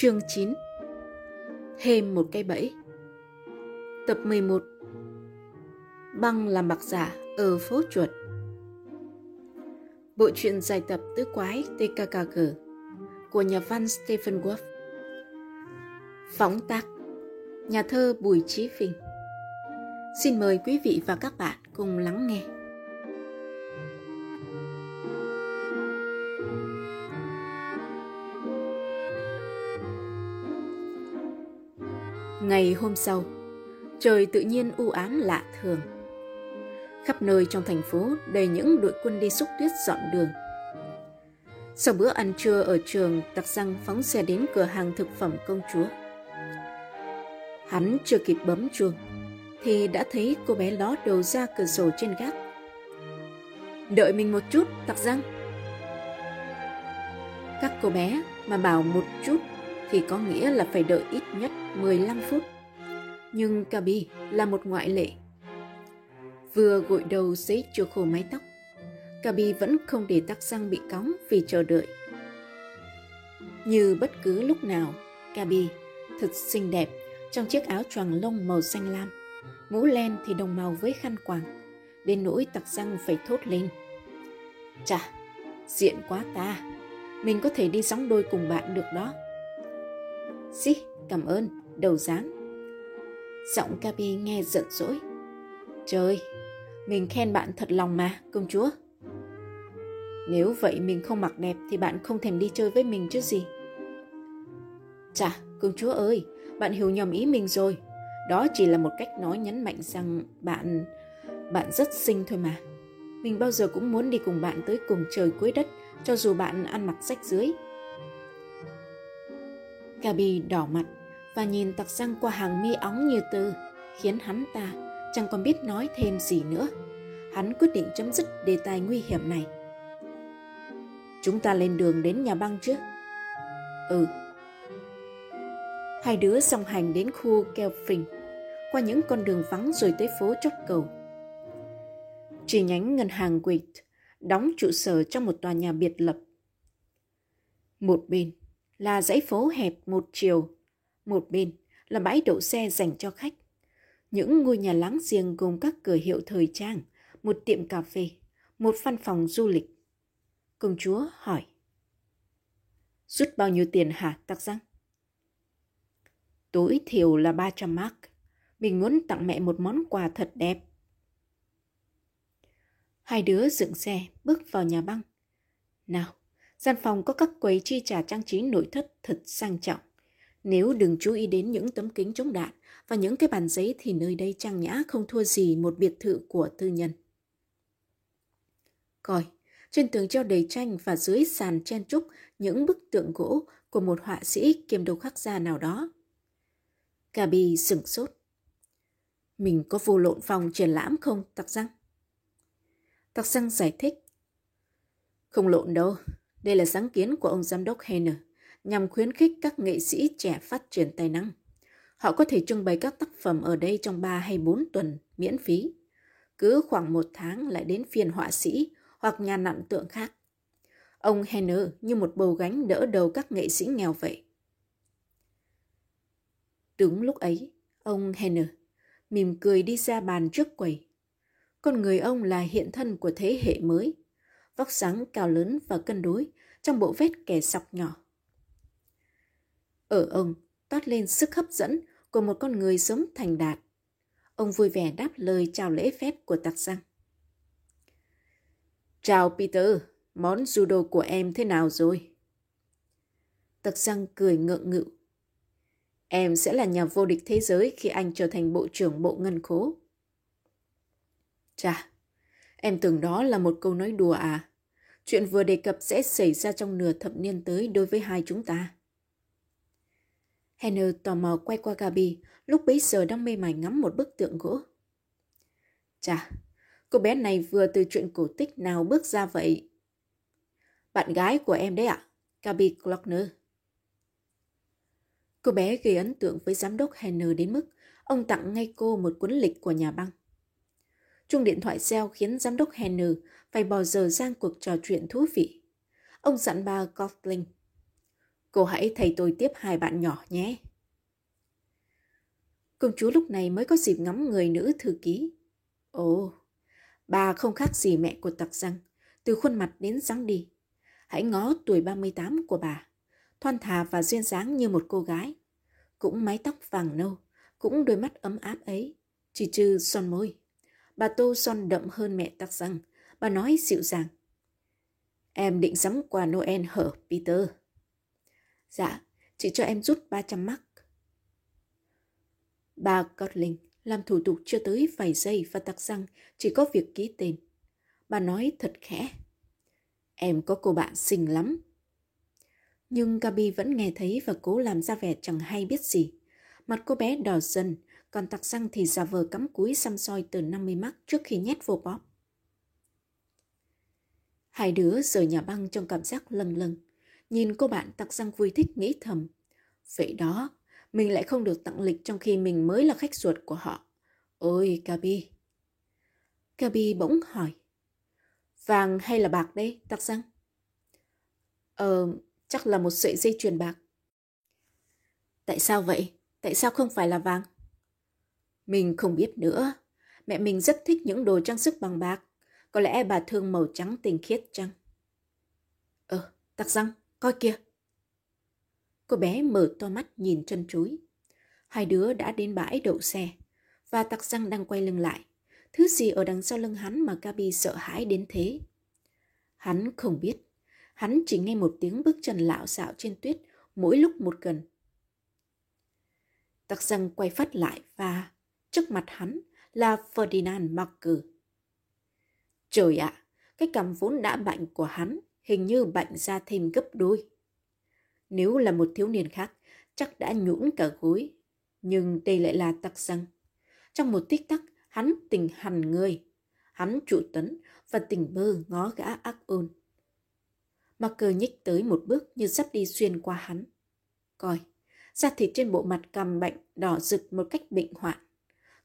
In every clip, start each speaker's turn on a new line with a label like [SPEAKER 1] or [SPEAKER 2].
[SPEAKER 1] Chương 9 Thêm một cây bẫy. Tập 11 Băng làm bạc giả ở phố chuột. Bộ truyện dài tập tứ quái TKKG của nhà văn Stephen Wolf. Phóng tác. Nhà thơ Bùi Chí Phình. Xin mời quý vị và các bạn cùng lắng nghe. Ngày hôm sau, trời tự nhiên u ám lạ thường. Khắp nơi trong thành phố đầy những đội quân đi xúc tuyết dọn đường. Sau bữa ăn trưa ở trường, Tặc Giang phóng xe đến cửa hàng thực phẩm công chúa. Hắn chưa kịp bấm chuông, thì đã thấy cô bé ló đầu ra cửa sổ trên gác. Đợi mình một chút, Tặc Giang. Các cô bé mà bảo một chút thì có nghĩa là phải đợi ít nhất 15 phút. Nhưng Kabi là một ngoại lệ. Vừa gội đầu xế chưa khô mái tóc, Kabi vẫn không để tắc răng bị cóng vì chờ đợi. Như bất cứ lúc nào, Kabi thật xinh đẹp trong chiếc áo choàng lông màu xanh lam, mũ len thì đồng màu với khăn quàng, đến nỗi tặc răng phải thốt lên. Chà, diện quá ta, mình có thể đi sóng đôi cùng bạn được đó. Xí, cảm ơn, đầu dáng. Giọng Gabi nghe giận dỗi. Trời, mình khen bạn thật lòng mà, công chúa. Nếu vậy mình không mặc đẹp thì bạn không thèm đi chơi với mình chứ gì. Chà, công chúa ơi, bạn hiểu nhầm ý mình rồi. Đó chỉ là một cách nói nhấn mạnh rằng bạn... bạn rất xinh thôi mà. Mình bao giờ cũng muốn đi cùng bạn tới cùng trời cuối đất, cho dù bạn ăn mặc rách dưới. Gabi đỏ mặt và nhìn tặc răng qua hàng mi óng như từ khiến hắn ta chẳng còn biết nói thêm gì nữa. Hắn quyết định chấm dứt đề tài nguy hiểm này. Chúng ta lên đường đến nhà băng chứ? Ừ. Hai đứa song hành đến khu keo phình qua những con đường vắng rồi tới phố chót cầu. Chi nhánh ngân hàng Quỳt đóng trụ sở trong một tòa nhà biệt lập. Một bên là dãy phố hẹp một chiều, một bên là bãi đậu xe dành cho khách. Những ngôi nhà láng giềng gồm các cửa hiệu thời trang, một tiệm cà phê, một văn phòng du lịch. Công chúa hỏi. Rút bao nhiêu tiền hả tắc răng? Tối thiểu là 300 mark. Mình muốn tặng mẹ một món quà thật đẹp. Hai đứa dựng xe, bước vào nhà băng. Nào, Gian phòng có các quầy chi trả trang trí nội thất thật sang trọng. Nếu đừng chú ý đến những tấm kính chống đạn và những cái bàn giấy thì nơi đây trang nhã không thua gì một biệt thự của tư nhân. Coi, trên tường treo đầy tranh và dưới sàn chen trúc những bức tượng gỗ của một họa sĩ kiêm đồ khắc gia nào đó. Gabi sửng sốt. Mình có vô lộn phòng triển lãm không, Tặc Răng? Tặc Răng giải thích. Không lộn đâu, đây là sáng kiến của ông giám đốc Henner nhằm khuyến khích các nghệ sĩ trẻ phát triển tài năng. Họ có thể trưng bày các tác phẩm ở đây trong 3 hay 4 tuần miễn phí. Cứ khoảng một tháng lại đến phiên họa sĩ hoặc nhà nặn tượng khác. Ông Henner như một bầu gánh đỡ đầu các nghệ sĩ nghèo vậy. Đúng lúc ấy, ông Henner mỉm cười đi ra bàn trước quầy. Con người ông là hiện thân của thế hệ mới, vóc dáng cao lớn và cân đối trong bộ vết kẻ sọc nhỏ. Ở ông toát lên sức hấp dẫn của một con người sống thành đạt. Ông vui vẻ đáp lời chào lễ phép của tạc răng. Chào Peter, món judo của em thế nào rồi? Tặc răng cười ngượng ngự. Em sẽ là nhà vô địch thế giới khi anh trở thành bộ trưởng bộ ngân khố. Chà, em tưởng đó là một câu nói đùa à? Chuyện vừa đề cập sẽ xảy ra trong nửa thập niên tới đối với hai chúng ta. Henner tò mò quay qua Gabi, lúc bấy giờ đang mê mải ngắm một bức tượng gỗ. Chà, cô bé này vừa từ chuyện cổ tích nào bước ra vậy? Bạn gái của em đấy ạ, à? Gabi Glockner. Cô bé gây ấn tượng với giám đốc Henner đến mức ông tặng ngay cô một cuốn lịch của nhà băng. Chuông điện thoại reo khiến giám đốc Henner phải bỏ giờ giang cuộc trò chuyện thú vị. Ông dặn bà Gosling. Cô hãy thầy tôi tiếp hai bạn nhỏ nhé. Công chúa lúc này mới có dịp ngắm người nữ thư ký. Ồ, bà không khác gì mẹ của tặc răng, từ khuôn mặt đến dáng đi. Hãy ngó tuổi 38 của bà, thoăn thà và duyên dáng như một cô gái. Cũng mái tóc vàng nâu, cũng đôi mắt ấm áp ấy, chỉ trừ son môi. Bà tô son đậm hơn mẹ tặc răng, bà nói dịu dàng. Em định sắm quà Noel hở, Peter. Dạ, chị cho em rút 300 mắc. Bà Cotling làm thủ tục chưa tới vài giây và tặc rằng chỉ có việc ký tên. Bà nói thật khẽ. Em có cô bạn xinh lắm. Nhưng Gabi vẫn nghe thấy và cố làm ra vẻ chẳng hay biết gì. Mặt cô bé đỏ dần, còn tặc răng thì giả vờ cắm cúi xăm soi từ 50 mắc trước khi nhét vô bóp. Hai đứa rời nhà băng trong cảm giác lâng lâng. Nhìn cô bạn tặc răng vui thích nghĩ thầm. Vậy đó, mình lại không được tặng lịch trong khi mình mới là khách ruột của họ. Ôi, Gabi. Gabi bỗng hỏi. Vàng hay là bạc đây, tặc răng? Ờ, chắc là một sợi dây chuyền bạc. Tại sao vậy? Tại sao không phải là vàng? Mình không biết nữa. Mẹ mình rất thích những đồ trang sức bằng bạc. Có lẽ bà thương màu trắng tinh khiết chăng? Ờ, tặc răng, coi kìa. Cô bé mở to mắt nhìn chân chuối Hai đứa đã đến bãi đậu xe và tặc răng đang quay lưng lại. Thứ gì ở đằng sau lưng hắn mà Gabi sợ hãi đến thế? Hắn không biết. Hắn chỉ nghe một tiếng bước chân lạo xạo trên tuyết mỗi lúc một gần. Tặc răng quay phát lại và trước mặt hắn là Ferdinand Marker. Trời ạ, à, cái cằm vốn đã bệnh của hắn hình như bệnh ra thêm gấp đôi. Nếu là một thiếu niên khác, chắc đã nhũn cả gối. Nhưng đây lại là tặc răng. Trong một tích tắc, hắn tình hằn người. Hắn trụ tấn và tình bơ ngó gã ác ôn. Mặc cờ nhích tới một bước như sắp đi xuyên qua hắn. Coi, da thịt trên bộ mặt cằm bệnh đỏ rực một cách bệnh hoạn.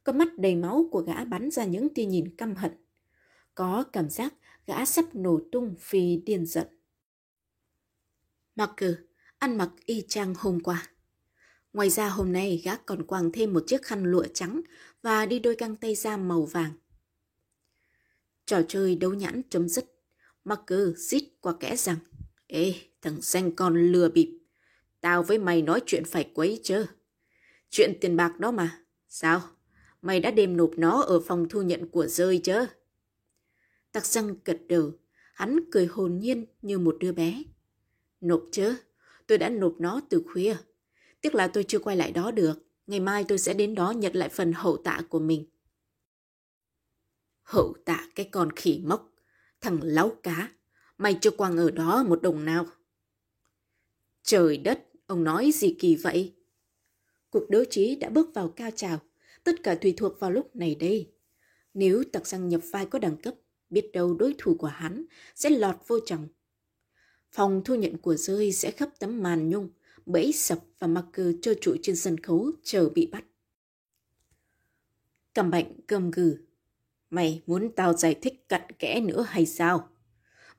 [SPEAKER 1] Con mắt đầy máu của gã bắn ra những tia nhìn căm hận. Có cảm giác gã sắp nổ tung vì điên giận. Mặc ăn mặc y chang hôm qua. Ngoài ra hôm nay gã còn quàng thêm một chiếc khăn lụa trắng và đi đôi găng tay da màu vàng. Trò chơi đấu nhãn chấm dứt. Marker xít qua kẽ rằng Ê, thằng xanh con lừa bịp. Tao với mày nói chuyện phải quấy chứ. Chuyện tiền bạc đó mà. Sao? Mày đã đêm nộp nó ở phòng thu nhận của rơi chứ? Tặc răng gật đầu. Hắn cười hồn nhiên như một đứa bé. Nộp chứ? Tôi đã nộp nó từ khuya. Tiếc là tôi chưa quay lại đó được. Ngày mai tôi sẽ đến đó nhận lại phần hậu tạ của mình. Hậu tạ cái con khỉ mốc. Thằng láo cá. Mày cho quăng ở đó một đồng nào. Trời đất, ông nói gì kỳ vậy? Cuộc đấu trí đã bước vào cao trào. Tất cả tùy thuộc vào lúc này đây. Nếu tặc răng nhập vai có đẳng cấp, biết đâu đối thủ của hắn sẽ lọt vô trọng Phòng thu nhận của rơi sẽ khắp tấm màn nhung, bẫy sập và mặc cờ trơ trụi trên sân khấu chờ bị bắt. Cầm bệnh cầm gừ. Mày muốn tao giải thích cặn kẽ nữa hay sao?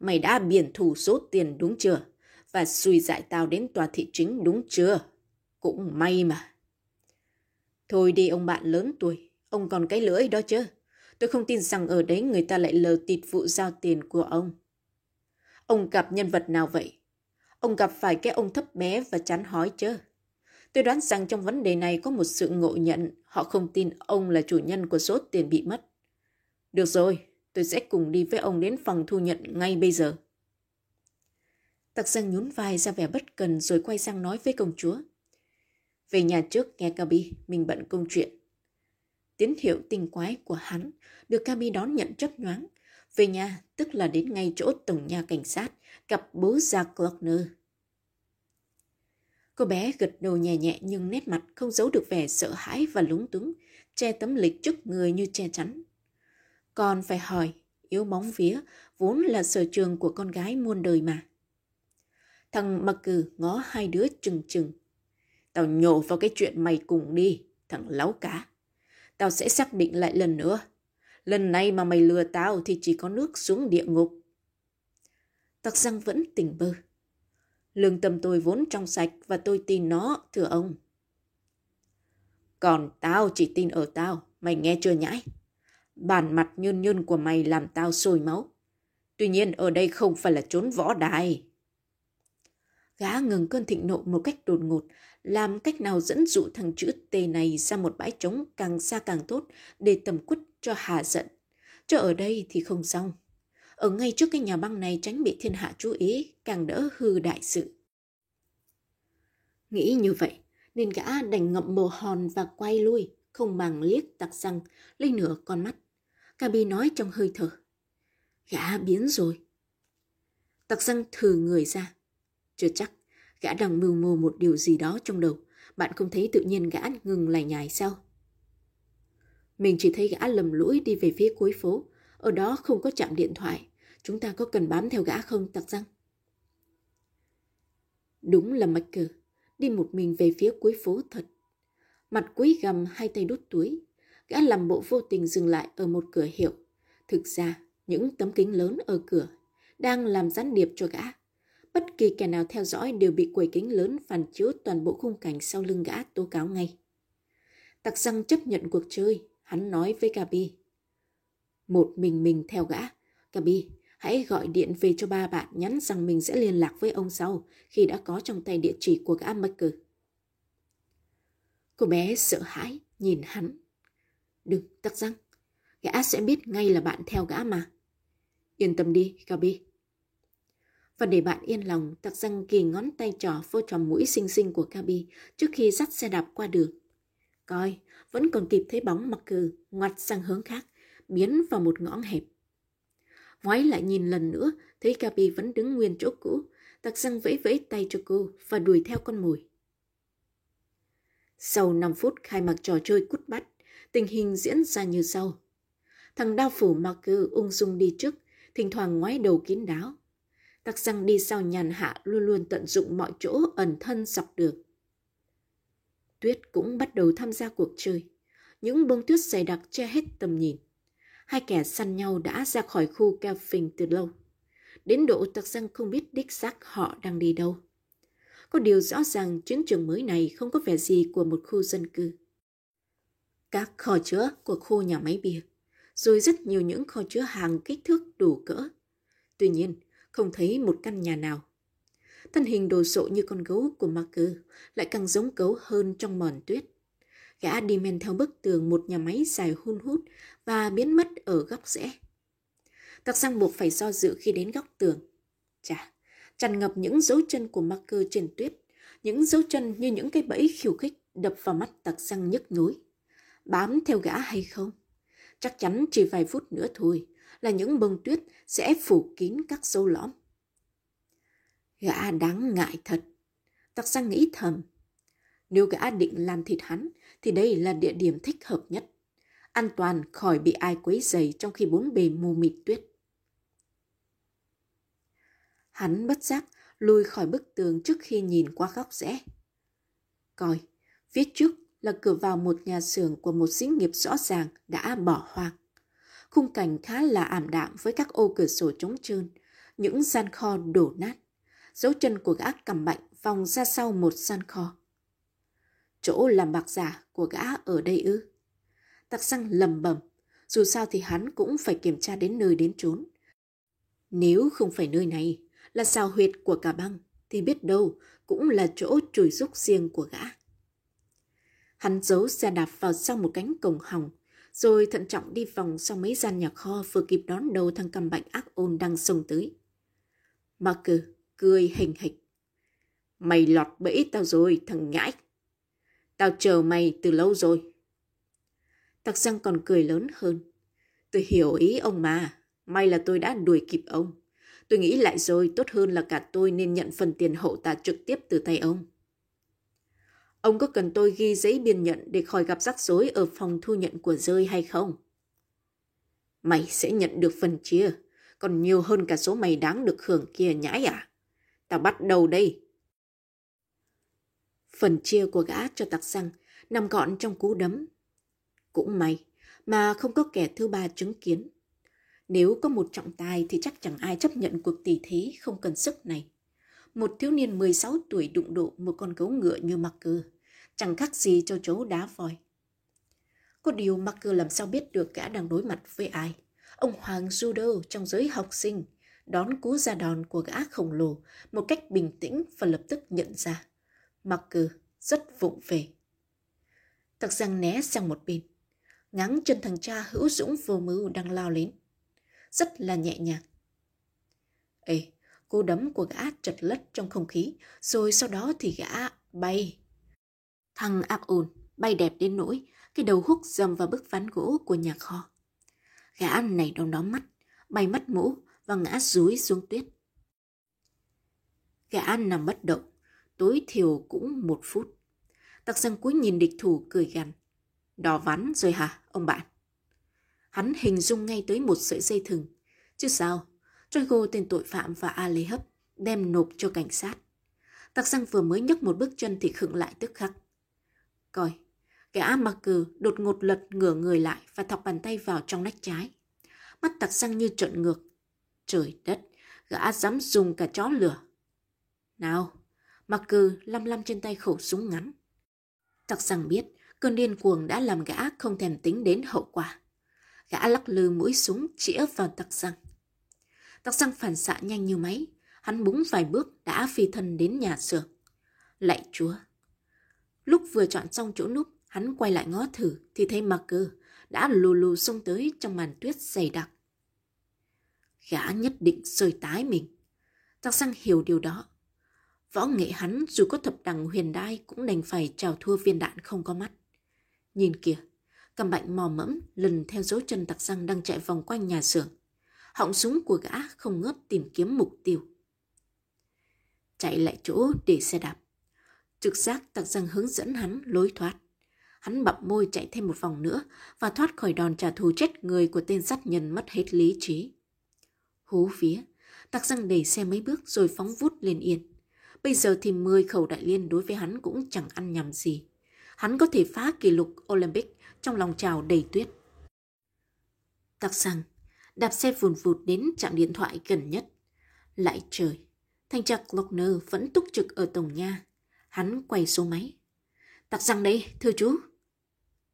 [SPEAKER 1] Mày đã biển thủ số tiền đúng chưa? Và xùi dại tao đến tòa thị chính đúng chưa? Cũng may mà. Thôi đi ông bạn lớn tuổi, ông còn cái lưỡi đó chứ. Tôi không tin rằng ở đấy người ta lại lờ tịt vụ giao tiền của ông. Ông gặp nhân vật nào vậy? Ông gặp phải cái ông thấp bé và chán hói chứ? Tôi đoán rằng trong vấn đề này có một sự ngộ nhận. Họ không tin ông là chủ nhân của số tiền bị mất. Được rồi, tôi sẽ cùng đi với ông đến phòng thu nhận ngay bây giờ. Tặc dân nhún vai ra vẻ bất cần rồi quay sang nói với công chúa. Về nhà trước nghe Kabi, mình bận công chuyện. Tín hiệu tinh quái của hắn được Kami đón nhận chấp nhoáng. Về nhà, tức là đến ngay chỗ tổng nhà cảnh sát, gặp bố già Glockner. Cô bé gật đầu nhẹ nhẹ nhưng nét mặt không giấu được vẻ sợ hãi và lúng túng, che tấm lịch trước người như che chắn. Còn phải hỏi, yếu bóng vía vốn là sở trường của con gái muôn đời mà. Thằng mặc cử ngó hai đứa chừng chừng. Tao nhổ vào cái chuyện mày cùng đi, thằng láo cá. Tao sẽ xác định lại lần nữa Lần này mà mày lừa tao thì chỉ có nước xuống địa ngục. Tặc răng vẫn tỉnh bơ. Lương tâm tôi vốn trong sạch và tôi tin nó, thưa ông. Còn tao chỉ tin ở tao, mày nghe chưa nhãi? Bản mặt nhơn nhơn của mày làm tao sôi máu. Tuy nhiên ở đây không phải là trốn võ đài. Gã ngừng cơn thịnh nộ một cách đột ngột, làm cách nào dẫn dụ thằng chữ T này ra một bãi trống càng xa càng tốt để tầm quất cho hà giận. Cho ở đây thì không xong. Ở ngay trước cái nhà băng này tránh bị thiên hạ chú ý, càng đỡ hư đại sự. Nghĩ như vậy, nên gã đành ngậm bồ hòn và quay lui, không màng liếc tặc răng, lấy nửa con mắt. Cabi nói trong hơi thở. Gã biến rồi. Tặc răng thử người ra. Chưa chắc, gã đang mưu mô một điều gì đó trong đầu. Bạn không thấy tự nhiên gã ngừng lải nhải sao? Mình chỉ thấy gã lầm lũi đi về phía cuối phố. Ở đó không có chạm điện thoại. Chúng ta có cần bám theo gã không, tặc răng? Đúng là mạch cờ. Đi một mình về phía cuối phố thật. Mặt quý gầm hai tay đút túi. Gã làm bộ vô tình dừng lại ở một cửa hiệu. Thực ra, những tấm kính lớn ở cửa đang làm gián điệp cho gã. Bất kỳ kẻ nào theo dõi đều bị quầy kính lớn phản chiếu toàn bộ khung cảnh sau lưng gã tố cáo ngay. Tặc răng chấp nhận cuộc chơi, hắn nói với Gabi. Một mình mình theo gã. Gabi, hãy gọi điện về cho ba bạn nhắn rằng mình sẽ liên lạc với ông sau khi đã có trong tay địa chỉ của gã Michael. Cô bé sợ hãi, nhìn hắn. Đừng, tắc răng. Gã sẽ biết ngay là bạn theo gã mà. Yên tâm đi, Gabi. Và để bạn yên lòng, tặc răng kỳ ngón tay trỏ vô tròm mũi xinh xinh của Gabi trước khi dắt xe đạp qua đường. Coi, vẫn còn kịp thấy bóng mặc cừ ngoặt sang hướng khác, biến vào một ngõ hẹp. Ngoái lại nhìn lần nữa, thấy Gabi vẫn đứng nguyên chỗ cũ, tặc răng vẫy vẫy tay cho cô và đuổi theo con mồi. Sau 5 phút khai mạc trò chơi cút bắt, tình hình diễn ra như sau. Thằng đao phủ Marker ung dung đi trước, thỉnh thoảng ngoái đầu kín đáo. Các răng đi sau nhàn hạ luôn luôn tận dụng mọi chỗ ẩn thân dọc đường. Tuyết cũng bắt đầu tham gia cuộc chơi. Những bông tuyết dày đặc che hết tầm nhìn. Hai kẻ săn nhau đã ra khỏi khu keo phình từ lâu. Đến độ tặc răng không biết đích xác họ đang đi đâu. Có điều rõ ràng chiến trường mới này không có vẻ gì của một khu dân cư. Các kho chứa của khu nhà máy bia, rồi rất nhiều những kho chứa hàng kích thước đủ cỡ. Tuy nhiên, không thấy một căn nhà nào. Thân hình đồ sộ như con gấu của Marker lại càng giống gấu hơn trong mòn tuyết. Gã đi men theo bức tường một nhà máy dài hun hút và biến mất ở góc rẽ. Tặc sang buộc phải do dự khi đến góc tường. Chà, tràn ngập những dấu chân của Marker trên tuyết, những dấu chân như những cái bẫy khiêu khích đập vào mắt tặc răng nhức nhối. Bám theo gã hay không? Chắc chắn chỉ vài phút nữa thôi là những bông tuyết sẽ phủ kín các sâu lõm. Gã đáng ngại thật. Tặc Sang nghĩ thầm. Nếu gã định làm thịt hắn thì đây là địa điểm thích hợp nhất. An toàn khỏi bị ai quấy dày trong khi bốn bề mù mịt tuyết. Hắn bất giác lùi khỏi bức tường trước khi nhìn qua góc rẽ. Coi, phía trước là cửa vào một nhà xưởng của một xí nghiệp rõ ràng đã bỏ hoang. Khung cảnh khá là ảm đạm với các ô cửa sổ trống trơn, những gian kho đổ nát. Dấu chân của gã cầm mạnh vòng ra sau một gian kho. Chỗ làm bạc giả của gã ở đây ư. Tặc xăng lầm bầm, dù sao thì hắn cũng phải kiểm tra đến nơi đến trốn. Nếu không phải nơi này, là sao huyệt của cả băng, thì biết đâu cũng là chỗ chùi rúc riêng của gã. Hắn giấu xe đạp vào sau một cánh cổng hỏng, rồi thận trọng đi vòng sau mấy gian nhà kho vừa kịp đón đầu thằng cầm bệnh ác ôn đang xông tới. Marker cười hình hịch. Mày lọt bẫy tao rồi, thằng nhãi. Tao chờ mày từ lâu rồi. Tạc răng còn cười lớn hơn. Tôi hiểu ý ông mà, may là tôi đã đuổi kịp ông. Tôi nghĩ lại rồi, tốt hơn là cả tôi nên nhận phần tiền hậu tạ trực tiếp từ tay ông. Ông có cần tôi ghi giấy biên nhận để khỏi gặp rắc rối ở phòng thu nhận của rơi hay không? Mày sẽ nhận được phần chia, còn nhiều hơn cả số mày đáng được hưởng kia nhãi à? Tao bắt đầu đây. Phần chia của gã cho tặc xăng nằm gọn trong cú đấm. Cũng may mà không có kẻ thứ ba chứng kiến. Nếu có một trọng tài thì chắc chẳng ai chấp nhận cuộc tỷ thí không cần sức này. một thiếu niên 16 tuổi đụng độ một con gấu ngựa như mặc cơ chẳng khác gì cho chấu đá vòi. Có điều mặc làm sao biết được gã đang đối mặt với ai. Ông Hoàng Judo trong giới học sinh đón cú ra đòn của gã khổng lồ một cách bình tĩnh và lập tức nhận ra. Mặc rất vụng về. Tặc răng né sang một bên, ngáng chân thằng cha hữu dũng vô mưu đang lao lên. Rất là nhẹ nhàng. Ê, cú đấm của gã chật lất trong không khí, rồi sau đó thì gã bay. Thằng ác ồn bay đẹp đến nỗi cái đầu húc dầm vào bức ván gỗ của nhà kho. Gã ăn này đau đó mắt, bay mất mũ và ngã rúi xuống tuyết. Gã ăn nằm bất động, tối thiểu cũng một phút. Tặc răng cuối nhìn địch thủ cười gằn. Đỏ vắn rồi hả, ông bạn? Hắn hình dung ngay tới một sợi dây thừng. Chứ sao, Troigo tên tội phạm và A Lê Hấp đem nộp cho cảnh sát. Tặc răng vừa mới nhấc một bước chân thì khựng lại tức khắc. Coi, Gã mặc cừ đột ngột lật ngửa người lại và thọc bàn tay vào trong nách trái. Mắt tặc răng như trợn ngược. Trời đất, gã dám dùng cả chó lửa. Nào, mặc cừ lăm lăm trên tay khẩu súng ngắn. Tặc răng biết cơn điên cuồng đã làm gã không thèm tính đến hậu quả. Gã lắc lư mũi súng chĩa vào tặc răng. Tặc răng phản xạ nhanh như máy. Hắn búng vài bước đã phi thân đến nhà xưởng. Lạy chúa! Lúc vừa chọn xong chỗ núp, Hắn quay lại ngó thử thì thấy Marker đã lù lù xông tới trong màn tuyết dày đặc. Gã nhất định sơi tái mình. Tạc Sang hiểu điều đó. Võ nghệ hắn dù có thập đẳng huyền đai cũng đành phải trào thua viên đạn không có mắt. Nhìn kìa, cầm bạnh mò mẫm lần theo dấu chân tặc răng đang chạy vòng quanh nhà xưởng. Họng súng của gã không ngớt tìm kiếm mục tiêu. Chạy lại chỗ để xe đạp. Trực giác tặc răng hướng dẫn hắn lối thoát. Hắn bậm môi chạy thêm một vòng nữa và thoát khỏi đòn trả thù chết người của tên sát nhân mất hết lý trí. Hú vía, tặc răng đẩy xe mấy bước rồi phóng vút lên yên. Bây giờ thì 10 khẩu đại liên đối với hắn cũng chẳng ăn nhầm gì. Hắn có thể phá kỷ lục Olympic trong lòng trào đầy tuyết. Tặc rằng, đạp xe vùn vụt đến trạm điện thoại gần nhất. Lại trời, thanh tra Glockner vẫn túc trực ở tổng nha. Hắn quay số máy. Tặc răng đấy, thưa chú.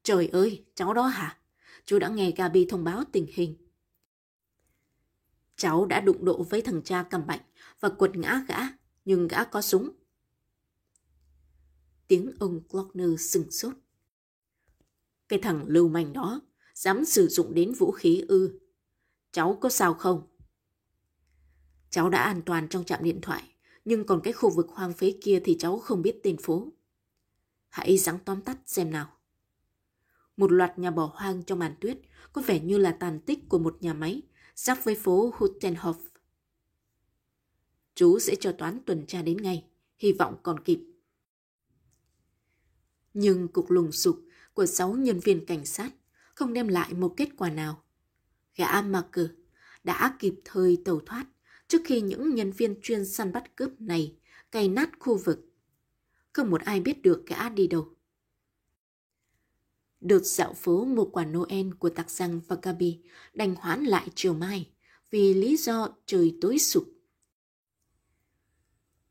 [SPEAKER 1] Trời ơi, cháu đó hả? Chú đã nghe Gabi thông báo tình hình. Cháu đã đụng độ với thằng cha cầm bệnh và quật ngã gã, nhưng gã có súng. Tiếng ông Glockner sừng sốt. Cái thằng lưu manh đó dám sử dụng đến vũ khí ư. Cháu có sao không? Cháu đã an toàn trong trạm điện thoại, nhưng còn cái khu vực hoang phế kia thì cháu không biết tên phố. Hãy ráng tóm tắt xem nào. Một loạt nhà bỏ hoang trong màn tuyết có vẻ như là tàn tích của một nhà máy giáp với phố Huttenhof. Chú sẽ cho toán tuần tra đến ngay, hy vọng còn kịp. Nhưng cục lùng sục của sáu nhân viên cảnh sát không đem lại một kết quả nào. Gã Marker đã kịp thời tẩu thoát trước khi những nhân viên chuyên săn bắt cướp này cày nát khu vực. Không một ai biết được gã đi đâu. Đợt dạo phố mua quà Noel của Tạc Giang và Gabi đành hoãn lại chiều mai vì lý do trời tối sụp.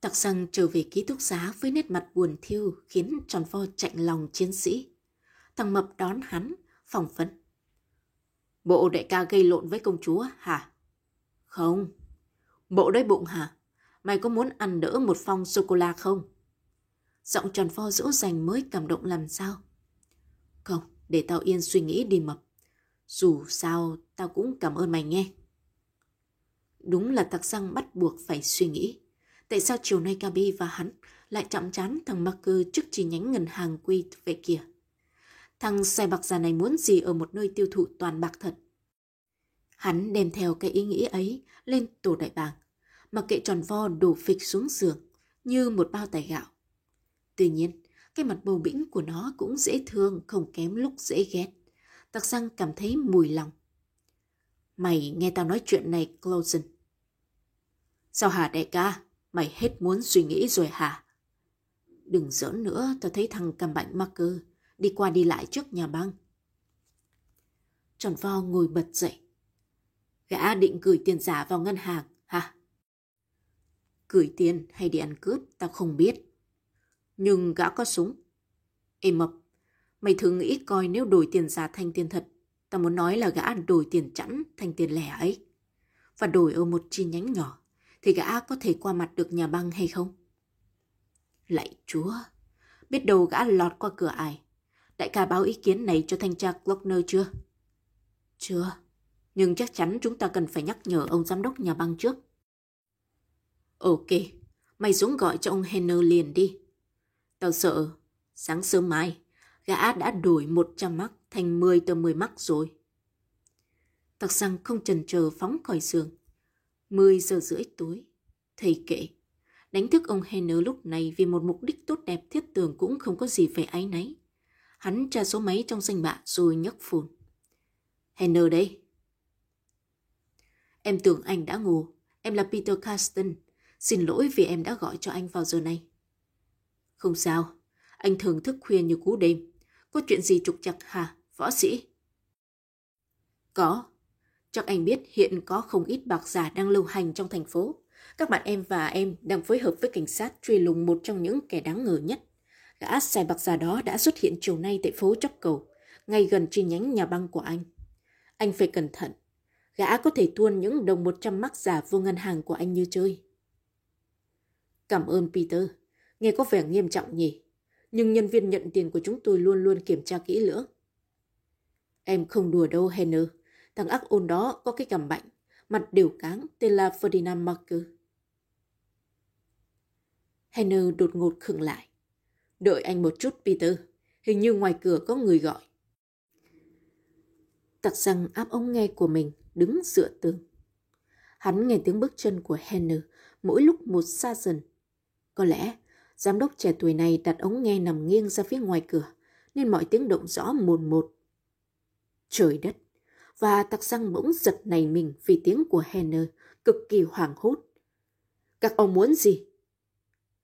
[SPEAKER 1] Tạc Giang trở về ký túc xá với nét mặt buồn thiêu khiến tròn vo chạnh lòng chiến sĩ. Thằng Mập đón hắn, phỏng vấn. Bộ đại ca gây lộn với công chúa hả? Không. Bộ đói bụng hả? Mày có muốn ăn đỡ một phong sô-cô-la không? Giọng tròn pho dỗ dành mới cảm động làm sao? Không, để tao yên suy nghĩ đi mập. Dù sao, tao cũng cảm ơn mày nghe. Đúng là tặc răng bắt buộc phải suy nghĩ. Tại sao chiều nay Gabi và hắn lại chậm chán thằng Marker trước chi nhánh ngân hàng quy về kia Thằng xe bạc già này muốn gì ở một nơi tiêu thụ toàn bạc thật? Hắn đem theo cái ý nghĩ ấy lên tổ đại bàng, mặc kệ tròn vo đổ phịch xuống giường như một bao tải gạo. Tuy nhiên, cái mặt bầu bĩnh của nó cũng dễ thương, không kém lúc dễ ghét. Tặc răng cảm thấy mùi lòng. Mày nghe tao nói chuyện này, Clausen. Sao hả đại ca? Mày hết muốn suy nghĩ rồi hả? Đừng giỡn nữa, tao thấy thằng cầm bệnh Marker đi qua đi lại trước nhà băng. Tròn vo ngồi bật dậy. Gã định gửi tiền giả vào ngân hàng, hả? Gửi tiền hay đi ăn cướp, tao không biết. Nhưng gã có súng. Ê mập, mày thử nghĩ coi nếu đổi tiền giả thành tiền thật, tao muốn nói là gã đổi tiền chẵn thành tiền lẻ ấy. Và đổi ở một chi nhánh nhỏ, thì gã có thể qua mặt được nhà băng hay không? Lạy chúa, biết đâu gã lọt qua cửa ai. Đại ca báo ý kiến này cho thanh tra Glockner chưa? Chưa, nhưng chắc chắn chúng ta cần phải nhắc nhở ông giám đốc nhà băng trước. Ok, mày xuống gọi cho ông Henner liền đi. Tao sợ, sáng sớm mai, gã đã đổi 100 mắc thành 10 tờ 10 mắc rồi. Tặc răng không chần chờ phóng khỏi giường. 10 giờ rưỡi tối, thầy kệ. Đánh thức ông Henner lúc này vì một mục đích tốt đẹp thiết tưởng cũng không có gì phải áy náy. Hắn tra số máy trong danh bạ rồi nhấc phone. Henner đây. Em tưởng anh đã ngủ. Em là Peter Carsten. Xin lỗi vì em đã gọi cho anh vào giờ này. Không sao. Anh thường thức khuya như cú đêm. Có chuyện gì trục chặt hả, võ sĩ? Có. Chắc anh biết hiện có không ít bạc giả đang lưu hành trong thành phố. Các bạn em và em đang phối hợp với cảnh sát truy lùng một trong những kẻ đáng ngờ nhất. Gã xài bạc giả đó đã xuất hiện chiều nay tại phố Chóc Cầu, ngay gần chi nhánh nhà băng của anh. Anh phải cẩn thận. Gã có thể tuôn những đồng 100 mắc giả vô ngân hàng của anh như chơi. Cảm ơn Peter. Nghe có vẻ nghiêm trọng nhỉ? Nhưng nhân viên nhận tiền của chúng tôi luôn luôn kiểm tra kỹ lưỡng. Em không đùa đâu, Henner. Thằng ác ôn đó có cái cảm bệnh, mặt đều cáng, tên là Ferdinand Marker. Henner đột ngột khựng lại. Đợi anh một chút, Peter. Hình như ngoài cửa có người gọi. Tặc răng áp ống nghe của mình, đứng dựa tường. Hắn nghe tiếng bước chân của Henner mỗi lúc một xa dần. Có lẽ, giám đốc trẻ tuổi này đặt ống nghe nằm nghiêng ra phía ngoài cửa, nên mọi tiếng động rõ mồn một. Trời đất! Và tặc răng bỗng giật này mình vì tiếng của Henner cực kỳ hoảng hốt. Các ông muốn gì?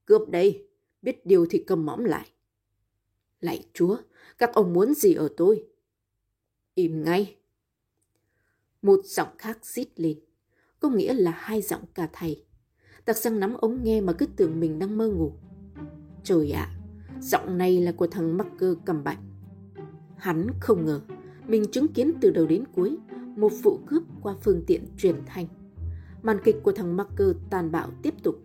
[SPEAKER 1] Cướp đây, biết điều thì cầm mõm lại. Lạy chúa, các ông muốn gì ở tôi? Im ngay. Một giọng khác rít lên, có nghĩa là hai giọng cả thầy. Tặc răng nắm ống nghe mà cứ tưởng mình đang mơ ngủ. Trời ạ, à, giọng này là của thằng mắc cơ cầm bệnh. Hắn không ngờ, mình chứng kiến từ đầu đến cuối một vụ cướp qua phương tiện truyền thanh. Màn kịch của thằng mắc cơ tàn bạo tiếp tục.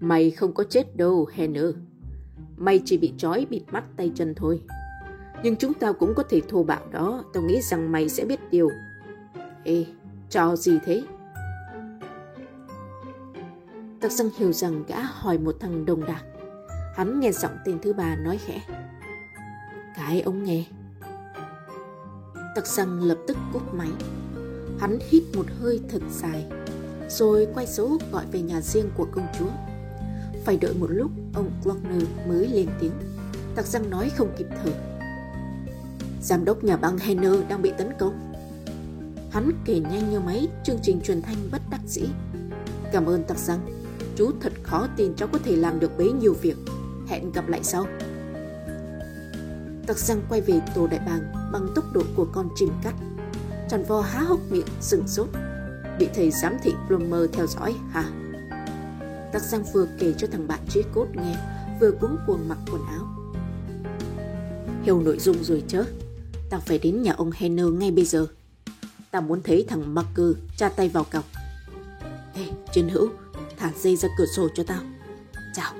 [SPEAKER 1] Mày không có chết đâu, Henner. Mày chỉ bị trói bịt mắt tay chân thôi. Nhưng chúng ta cũng có thể thô bạo đó. Tao nghĩ rằng mày sẽ biết điều. Ê, trò gì thế? Tạc Săng hiểu rằng gã hỏi một thằng đồng đảng. Hắn nghe giọng tên thứ ba nói khẽ. Cái ông nghe. Tạc Săng lập tức cúp máy. Hắn hít một hơi thật dài, rồi quay số gọi về nhà riêng của công chúa. Phải đợi một lúc, ông Glockner mới lên tiếng. Tặc răng nói không kịp thở. Giám đốc nhà băng Henner đang bị tấn công. Hắn kể nhanh như máy chương trình truyền thanh bất đắc dĩ. Cảm ơn tặc răng. Chú thật khó tin cháu có thể làm được bấy nhiêu việc. Hẹn gặp lại sau. Tặc răng quay về tổ đại bàng bằng tốc độ của con chim cắt. Tròn vo há hốc miệng sừng sốt. Bị thầy giám thị Plummer theo dõi hả? Tặc Giang vừa kể cho thằng bạn trí cốt nghe, vừa cuống cuồng mặc quần áo. Hiểu nội dung rồi chứ? Tao phải đến nhà ông Henner ngay bây giờ. Tao muốn thấy thằng Marker tra tay vào cọc. Ê, chiến hữu, thả dây ra cửa sổ cho tao. Chào.